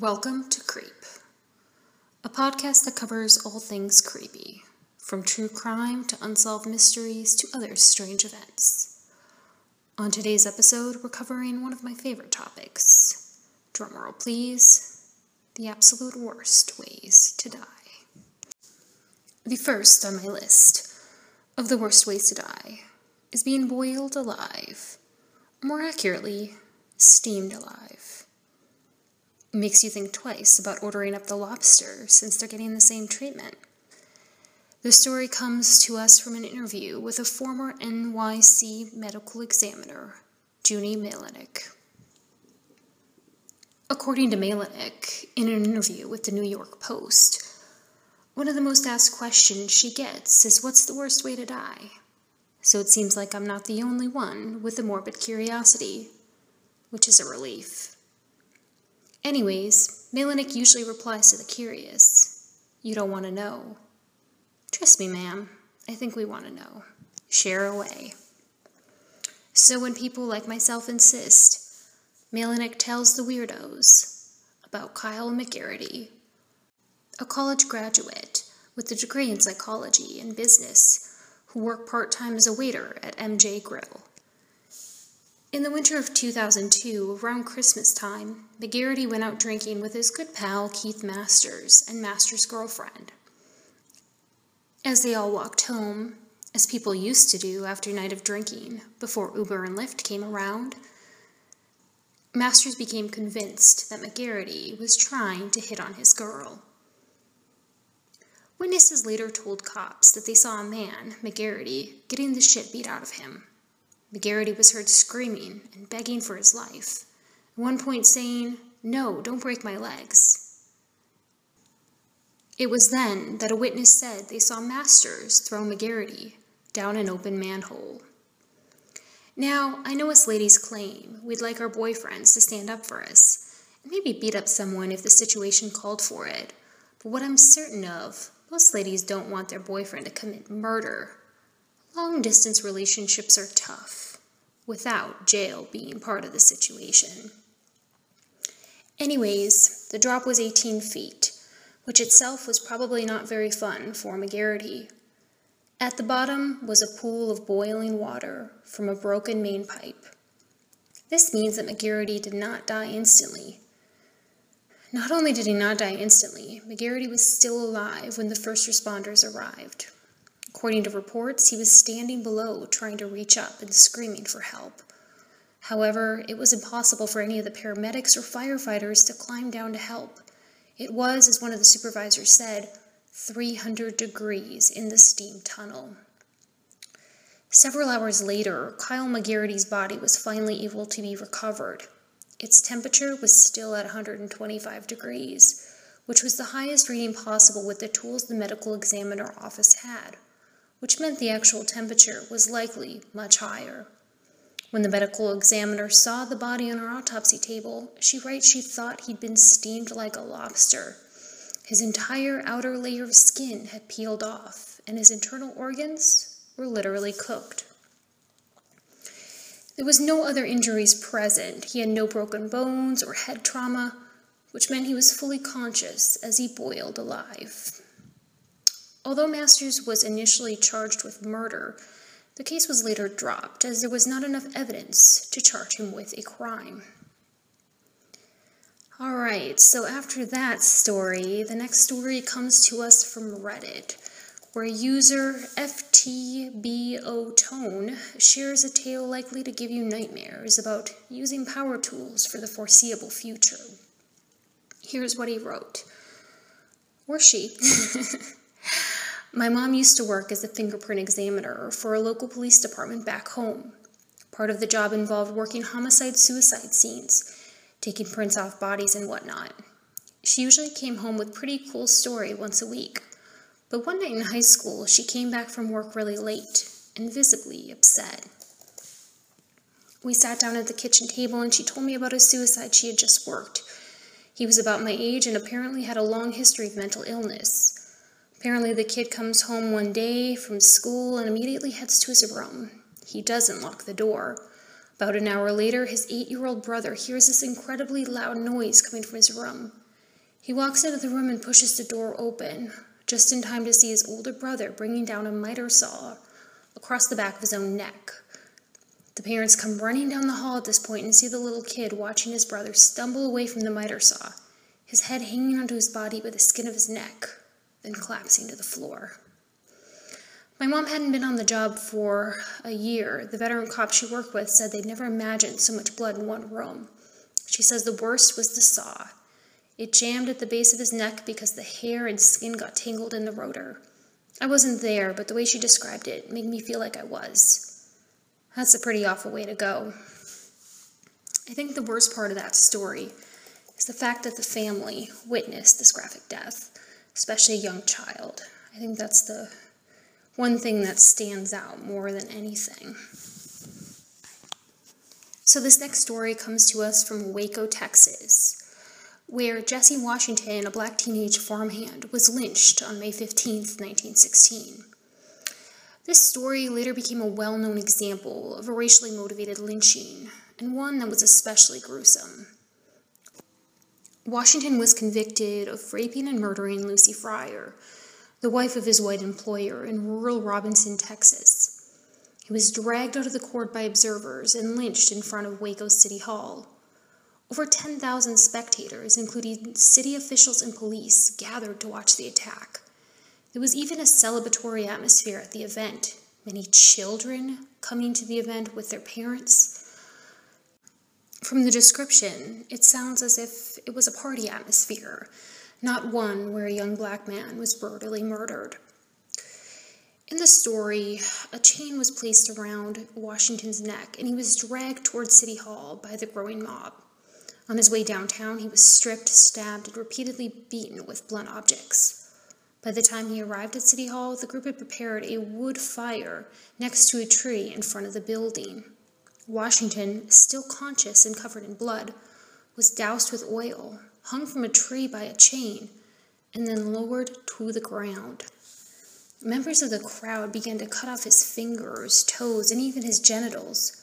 Welcome to Creep, a podcast that covers all things creepy, from true crime to unsolved mysteries to other strange events. On today's episode, we're covering one of my favorite topics. Drumroll, please. The absolute worst ways to die. The first on my list of the worst ways to die is being boiled alive, more accurately, steamed alive. Makes you think twice about ordering up the lobster since they're getting the same treatment. The story comes to us from an interview with a former NYC medical examiner, Judy Melinek. According to Melinek, in an interview with the New York Post, one of the most asked questions she gets is what's the worst way to die? So it seems like I'm not the only one with a morbid curiosity, which is a relief. Anyways, Melinek usually replies to the curious. You don't want to know. Trust me, ma'am. I think we want to know. Share away. So when people like myself insist, Melinek tells the weirdos about Kyle McGarity, a college graduate with a degree in psychology and business who worked part time as a waiter at MJ Grill. In the winter of 2002, around Christmas time, McGarity went out drinking with his good pal Keith Masters and Masters' girlfriend. As they all walked home, as people used to do after a night of drinking, before Uber and Lyft came around, Masters became convinced that McGarity was trying to hit on his girl. Witnesses later told cops that they saw a man, McGarity, getting the shit beat out of him. McGarity was heard screaming and begging for his life, at one point saying, No, don't break my legs. It was then that a witness said they saw Masters throw McGarity down an open manhole. Now, I know us ladies claim we'd like our boyfriends to stand up for us and maybe beat up someone if the situation called for it, but what I'm certain of most ladies don't want their boyfriend to commit murder. Long distance relationships are tough, without jail being part of the situation. Anyways, the drop was 18 feet, which itself was probably not very fun for McGarity. At the bottom was a pool of boiling water from a broken main pipe. This means that McGarity did not die instantly, not only did he not die instantly, McGarity was still alive when the first responders arrived. According to reports, he was standing below trying to reach up and screaming for help. However, it was impossible for any of the paramedics or firefighters to climb down to help. It was, as one of the supervisors said, 300 degrees in the steam tunnel. Several hours later, Kyle McGarity's body was finally able to be recovered. Its temperature was still at 125 degrees, which was the highest reading possible with the tools the medical examiner office had, which meant the actual temperature was likely much higher. When the medical examiner saw the body on her autopsy table, she writes she thought he'd been steamed like a lobster. His entire outer layer of skin had peeled off, and his internal organs were literally cooked. There was no other injuries present. He had no broken bones or head trauma, which meant he was fully conscious as he boiled alive. Although Masters was initially charged with murder, the case was later dropped as there was not enough evidence to charge him with a crime. Alright, so after that story, the next story comes to us from Reddit where user FTBO Tone shares a tale likely to give you nightmares about using power tools for the foreseeable future. Here's what he wrote. Or she. My mom used to work as a fingerprint examiner for a local police department back home. Part of the job involved working homicide suicide scenes, taking prints off bodies and whatnot. She usually came home with pretty cool story once a week. But one night in high school, she came back from work really late and visibly upset. We sat down at the kitchen table and she told me about a suicide she had just worked. He was about my age and apparently had a long history of mental illness. Apparently, the kid comes home one day from school and immediately heads to his room. He doesn't lock the door. About an hour later, his eight year old brother hears this incredibly loud noise coming from his room. He walks into the room and pushes the door open, just in time to see his older brother bringing down a miter saw across the back of his own neck. The parents come running down the hall at this point and see the little kid watching his brother stumble away from the miter saw, his head hanging onto his body by the skin of his neck, then collapsing to the floor. My mom hadn't been on the job for a year. The veteran cop she worked with said they'd never imagined so much blood in one room. She says the worst was the saw. It jammed at the base of his neck because the hair and skin got tangled in the rotor. I wasn't there, but the way she described it made me feel like I was. That's a pretty awful way to go. I think the worst part of that story is the fact that the family witnessed this graphic death, especially a young child. I think that's the one thing that stands out more than anything. So, this next story comes to us from Waco, Texas where Jesse Washington, a black teenage farmhand, was lynched on May 15, 1916. This story later became a well known example of a racially motivated lynching, and one that was especially gruesome. Washington was convicted of raping and murdering Lucy Fryer, the wife of his white employer in rural Robinson, Texas. He was dragged out of the court by observers and lynched in front of Waco City Hall. Over 10,000 spectators, including city officials and police, gathered to watch the attack. There was even a celebratory atmosphere at the event, many children coming to the event with their parents. From the description, it sounds as if it was a party atmosphere, not one where a young black man was brutally murdered. In the story, a chain was placed around Washington's neck and he was dragged towards City Hall by the growing mob. On his way downtown, he was stripped, stabbed, and repeatedly beaten with blunt objects. By the time he arrived at City Hall, the group had prepared a wood fire next to a tree in front of the building. Washington, still conscious and covered in blood, was doused with oil, hung from a tree by a chain, and then lowered to the ground. Members of the crowd began to cut off his fingers, toes, and even his genitals.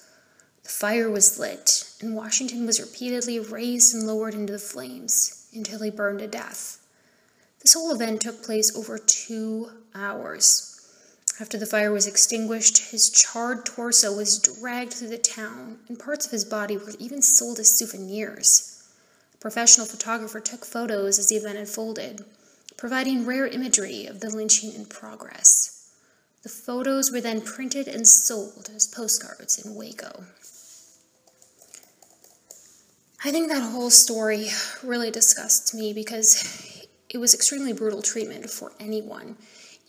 The fire was lit, and Washington was repeatedly raised and lowered into the flames until he burned to death. This whole event took place over two hours. After the fire was extinguished, his charred torso was dragged through the town, and parts of his body were even sold as souvenirs. A professional photographer took photos as the event unfolded, providing rare imagery of the lynching in progress. The photos were then printed and sold as postcards in Waco. I think that whole story really disgusts me because it was extremely brutal treatment for anyone,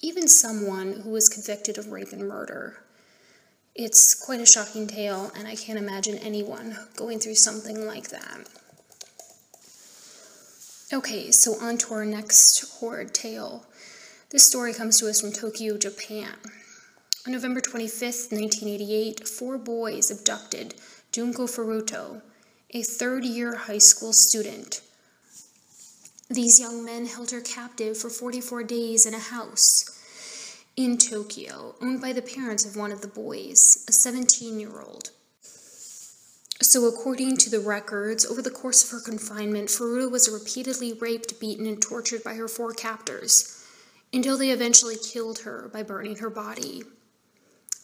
even someone who was convicted of rape and murder. It's quite a shocking tale, and I can't imagine anyone going through something like that. Okay, so on to our next horrid tale. This story comes to us from Tokyo, Japan. On November 25th, 1988, four boys abducted Junko Furuta, a third year high school student. These young men held her captive for 44 days in a house in Tokyo, owned by the parents of one of the boys, a 17 year old. So, according to the records, over the course of her confinement, Furuta was repeatedly raped, beaten, and tortured by her four captors until they eventually killed her by burning her body.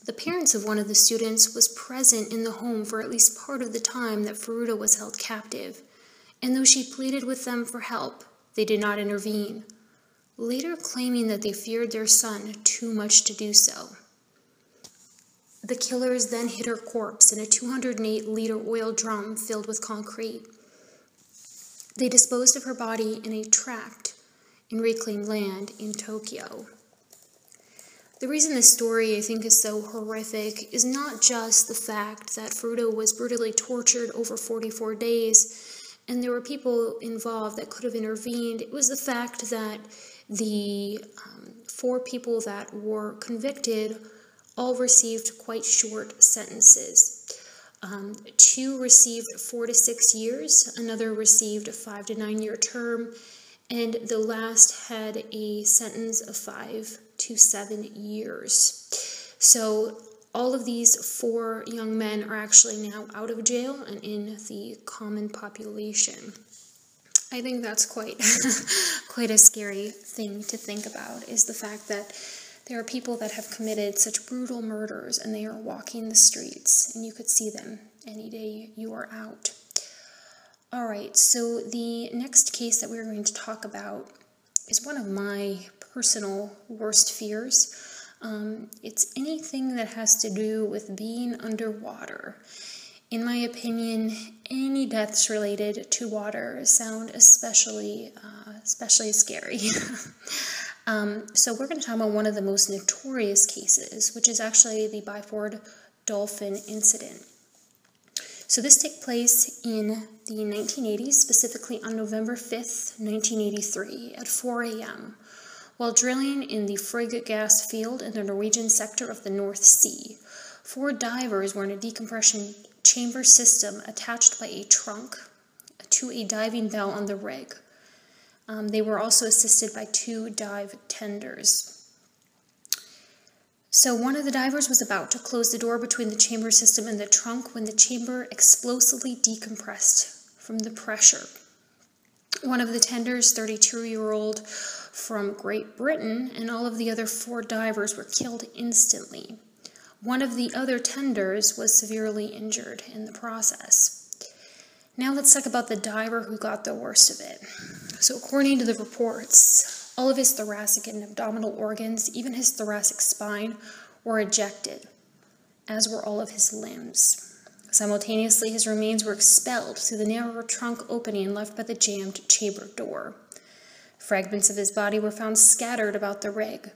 The parents of one of the students was present in the home for at least part of the time that Furuta was held captive, and though she pleaded with them for help, they did not intervene, later claiming that they feared their son too much to do so. The killers then hid her corpse in a 208 liter oil drum filled with concrete. They disposed of her body in a tract in reclaimed land in Tokyo. The reason this story, I think, is so horrific is not just the fact that Furuta was brutally tortured over 44 days and there were people involved that could have intervened. It was the fact that the um, four people that were convicted all received quite short sentences. Um, two received four to six years, another received a five to nine year term, and the last had a sentence of five to seven years. So all of these four young men are actually now out of jail and in the common population. I think that's quite quite a scary thing to think about is the fact that there are people that have committed such brutal murders and they are walking the streets and you could see them any day you are out. All right, so the next case that we're going to talk about is one of my personal worst fears. Um, it's anything that has to do with being underwater. In my opinion, any deaths related to water sound especially, uh, especially scary. um, so we're going to talk about one of the most notorious cases, which is actually the Byford dolphin incident. So this took place in the 1980s, specifically on November 5th, 1983, at 4 a.m., while drilling in the Frigg gas field in the Norwegian sector of the North Sea. Four divers were in a decompression chamber system attached by a trunk to a diving bell on the rig. Um, they were also assisted by two dive tenders. So, one of the divers was about to close the door between the chamber system and the trunk when the chamber explosively decompressed from the pressure. One of the tenders, 32 year old from Great Britain, and all of the other four divers were killed instantly. One of the other tenders was severely injured in the process. Now let's talk about the diver who got the worst of it. So, according to the reports, all of his thoracic and abdominal organs, even his thoracic spine, were ejected, as were all of his limbs. Simultaneously, his remains were expelled through the narrow trunk opening left by the jammed chamber door. Fragments of his body were found scattered about the rig,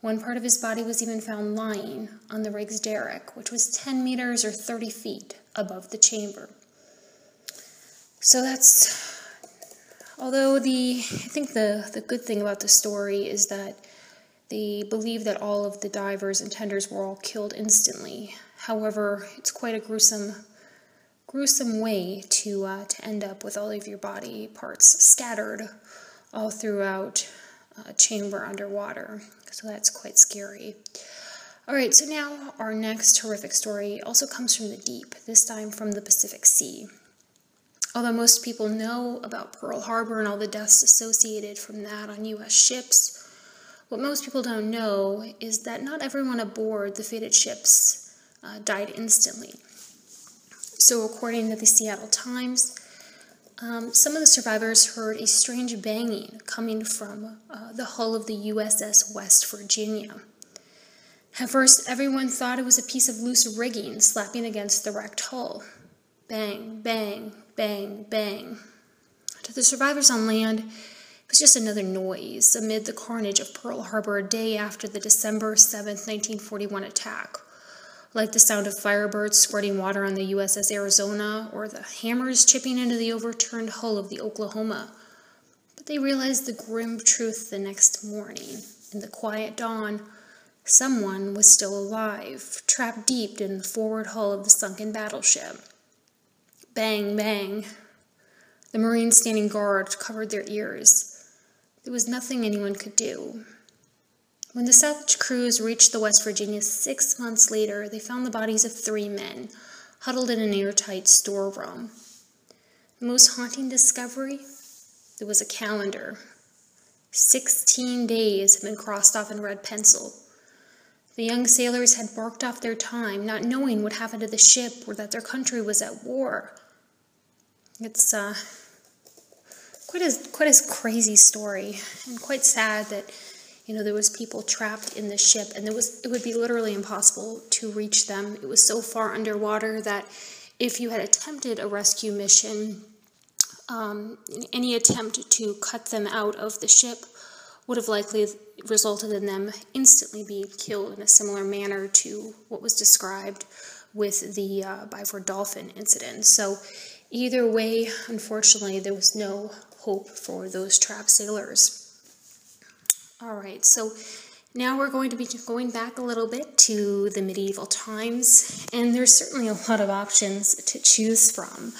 one part of his body was even found lying on the rig's derrick, which was 10 meters or 30 feet above the chamber. So that's, although the, I think the, the good thing about the story is that they believe that all of the divers and tenders were all killed instantly. However, it's quite a gruesome, gruesome way to, uh, to end up with all of your body parts scattered all throughout a chamber underwater. So that's quite scary. All right, so now our next horrific story also comes from the deep, this time from the Pacific Sea. Although most people know about Pearl Harbor and all the deaths associated from that on U.S. ships, what most people don't know is that not everyone aboard the fated ships uh, died instantly. So, according to the Seattle Times, um, some of the survivors heard a strange banging coming from uh, the hull of the USS West Virginia. At first, everyone thought it was a piece of loose rigging slapping against the wrecked hull. Bang, bang, bang, bang. To the survivors on land, it was just another noise amid the carnage of Pearl Harbor a day after the December 7, 1941 attack like the sound of firebirds squirting water on the USS Arizona or the hammers chipping into the overturned hull of the Oklahoma. But they realized the grim truth the next morning. In the quiet dawn, someone was still alive, trapped deep in the forward hull of the sunken battleship. Bang, bang. The Marines standing guard covered their ears. There was nothing anyone could do. When the salvage crews reached the West Virginia six months later, they found the bodies of three men huddled in an airtight storeroom. The most haunting discovery? There was a calendar. Sixteen days had been crossed off in red pencil. The young sailors had barked off their time, not knowing what happened to the ship or that their country was at war. It's uh, quite a quite a crazy story, and quite sad that you know there was people trapped in the ship and it was it would be literally impossible to reach them it was so far underwater that if you had attempted a rescue mission um, any attempt to cut them out of the ship would have likely resulted in them instantly being killed in a similar manner to what was described with the uh, Dolphin incident. So, either way, unfortunately, there was no hope for those trapped sailors. All right, so now we're going to be going back a little bit to the medieval times, and there's certainly a lot of options to choose from.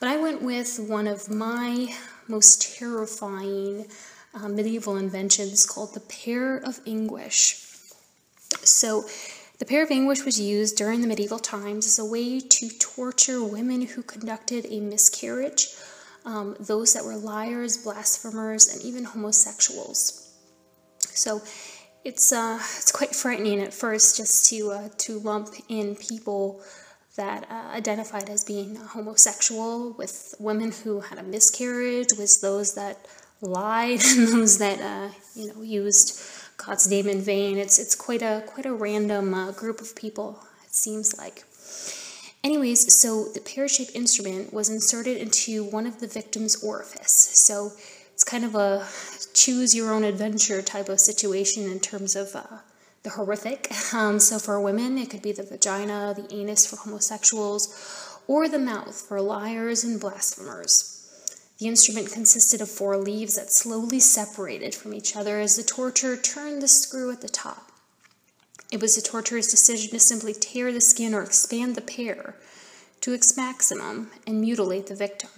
But I went with one of my most terrifying uh, medieval inventions called the pear of Anguish. So, the pear of Anguish was used during the medieval times as a way to torture women who conducted a miscarriage um, those that were liars, blasphemers, and even homosexuals. So it's uh, it's quite frightening at first just to uh, to lump in people that uh, identified as being homosexual with women who had a miscarriage, with those that lied, and those that uh, you know used God's name in vain. It's it's quite a quite a random uh, group of people. It seems like. Anyways, so the pear-shaped instrument was inserted into one of the victim's orifice. So it's kind of a choose your own adventure type of situation in terms of uh, the horrific. Um, so for women, it could be the vagina, the anus for homosexuals, or the mouth for liars and blasphemers. The instrument consisted of four leaves that slowly separated from each other as the torturer turned the screw at the top. It was the torturer's decision to simply tear the skin or expand the pear to its maximum and mutilate the victim.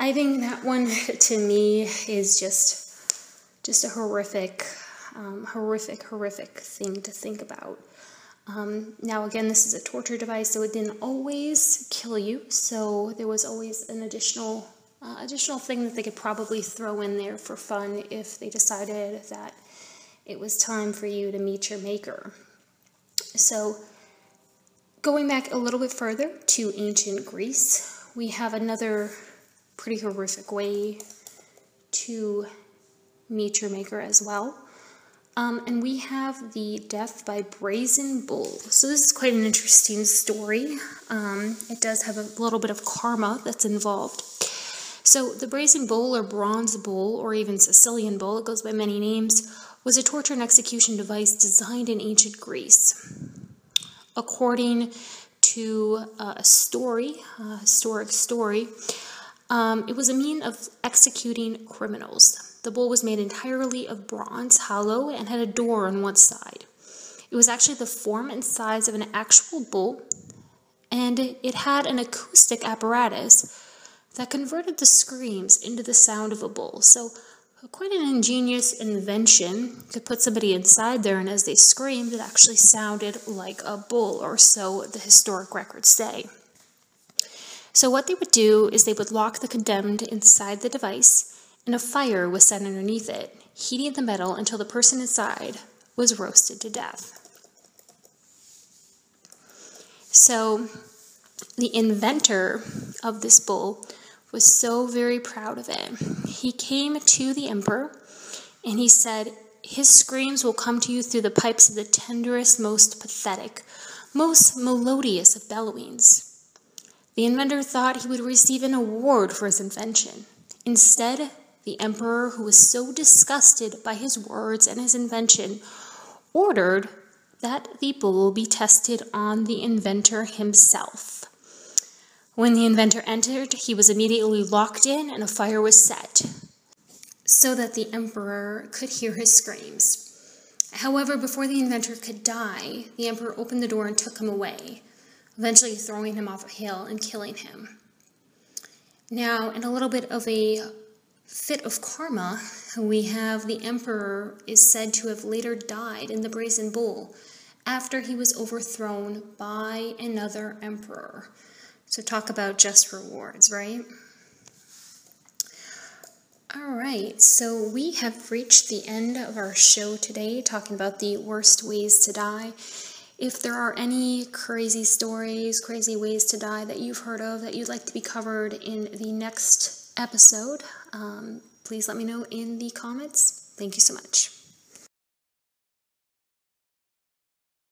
I think that one to me is just just a horrific, um, horrific, horrific thing to think about. Um, now, again, this is a torture device, so it didn't always kill you. So there was always an additional uh, additional thing that they could probably throw in there for fun if they decided that it was time for you to meet your maker. So, going back a little bit further to ancient Greece, we have another pretty horrific way to meet your maker as well. Um, and we have the death by brazen bull. So this is quite an interesting story. Um, it does have a little bit of karma that's involved. So the brazen bull or bronze bull or even Sicilian bull, it goes by many names, was a torture and execution device designed in ancient Greece. According to uh, a story, a historic story, um, it was a mean of executing criminals. The bowl was made entirely of bronze, hollow, and had a door on one side. It was actually the form and size of an actual bull, and it had an acoustic apparatus that converted the screams into the sound of a bull. So, quite an ingenious invention to put somebody inside there, and as they screamed, it actually sounded like a bull, or so the historic records say. So, what they would do is they would lock the condemned inside the device and a fire was set underneath it, heating the metal until the person inside was roasted to death. So, the inventor of this bowl was so very proud of it. He came to the emperor and he said, His screams will come to you through the pipes of the tenderest, most pathetic, most melodious of bellowings. The inventor thought he would receive an award for his invention. Instead, the emperor, who was so disgusted by his words and his invention, ordered that the bull be tested on the inventor himself. When the inventor entered, he was immediately locked in and a fire was set so that the emperor could hear his screams. However, before the inventor could die, the emperor opened the door and took him away, eventually throwing him off a hill and killing him. Now, in a little bit of a fit of karma, we have the emperor is said to have later died in the brazen bull after he was overthrown by another emperor. So, talk about just rewards, right? All right, so we have reached the end of our show today, talking about the worst ways to die. If there are any crazy stories, crazy ways to die that you've heard of that you'd like to be covered in the next episode, um, please let me know in the comments. Thank you so much.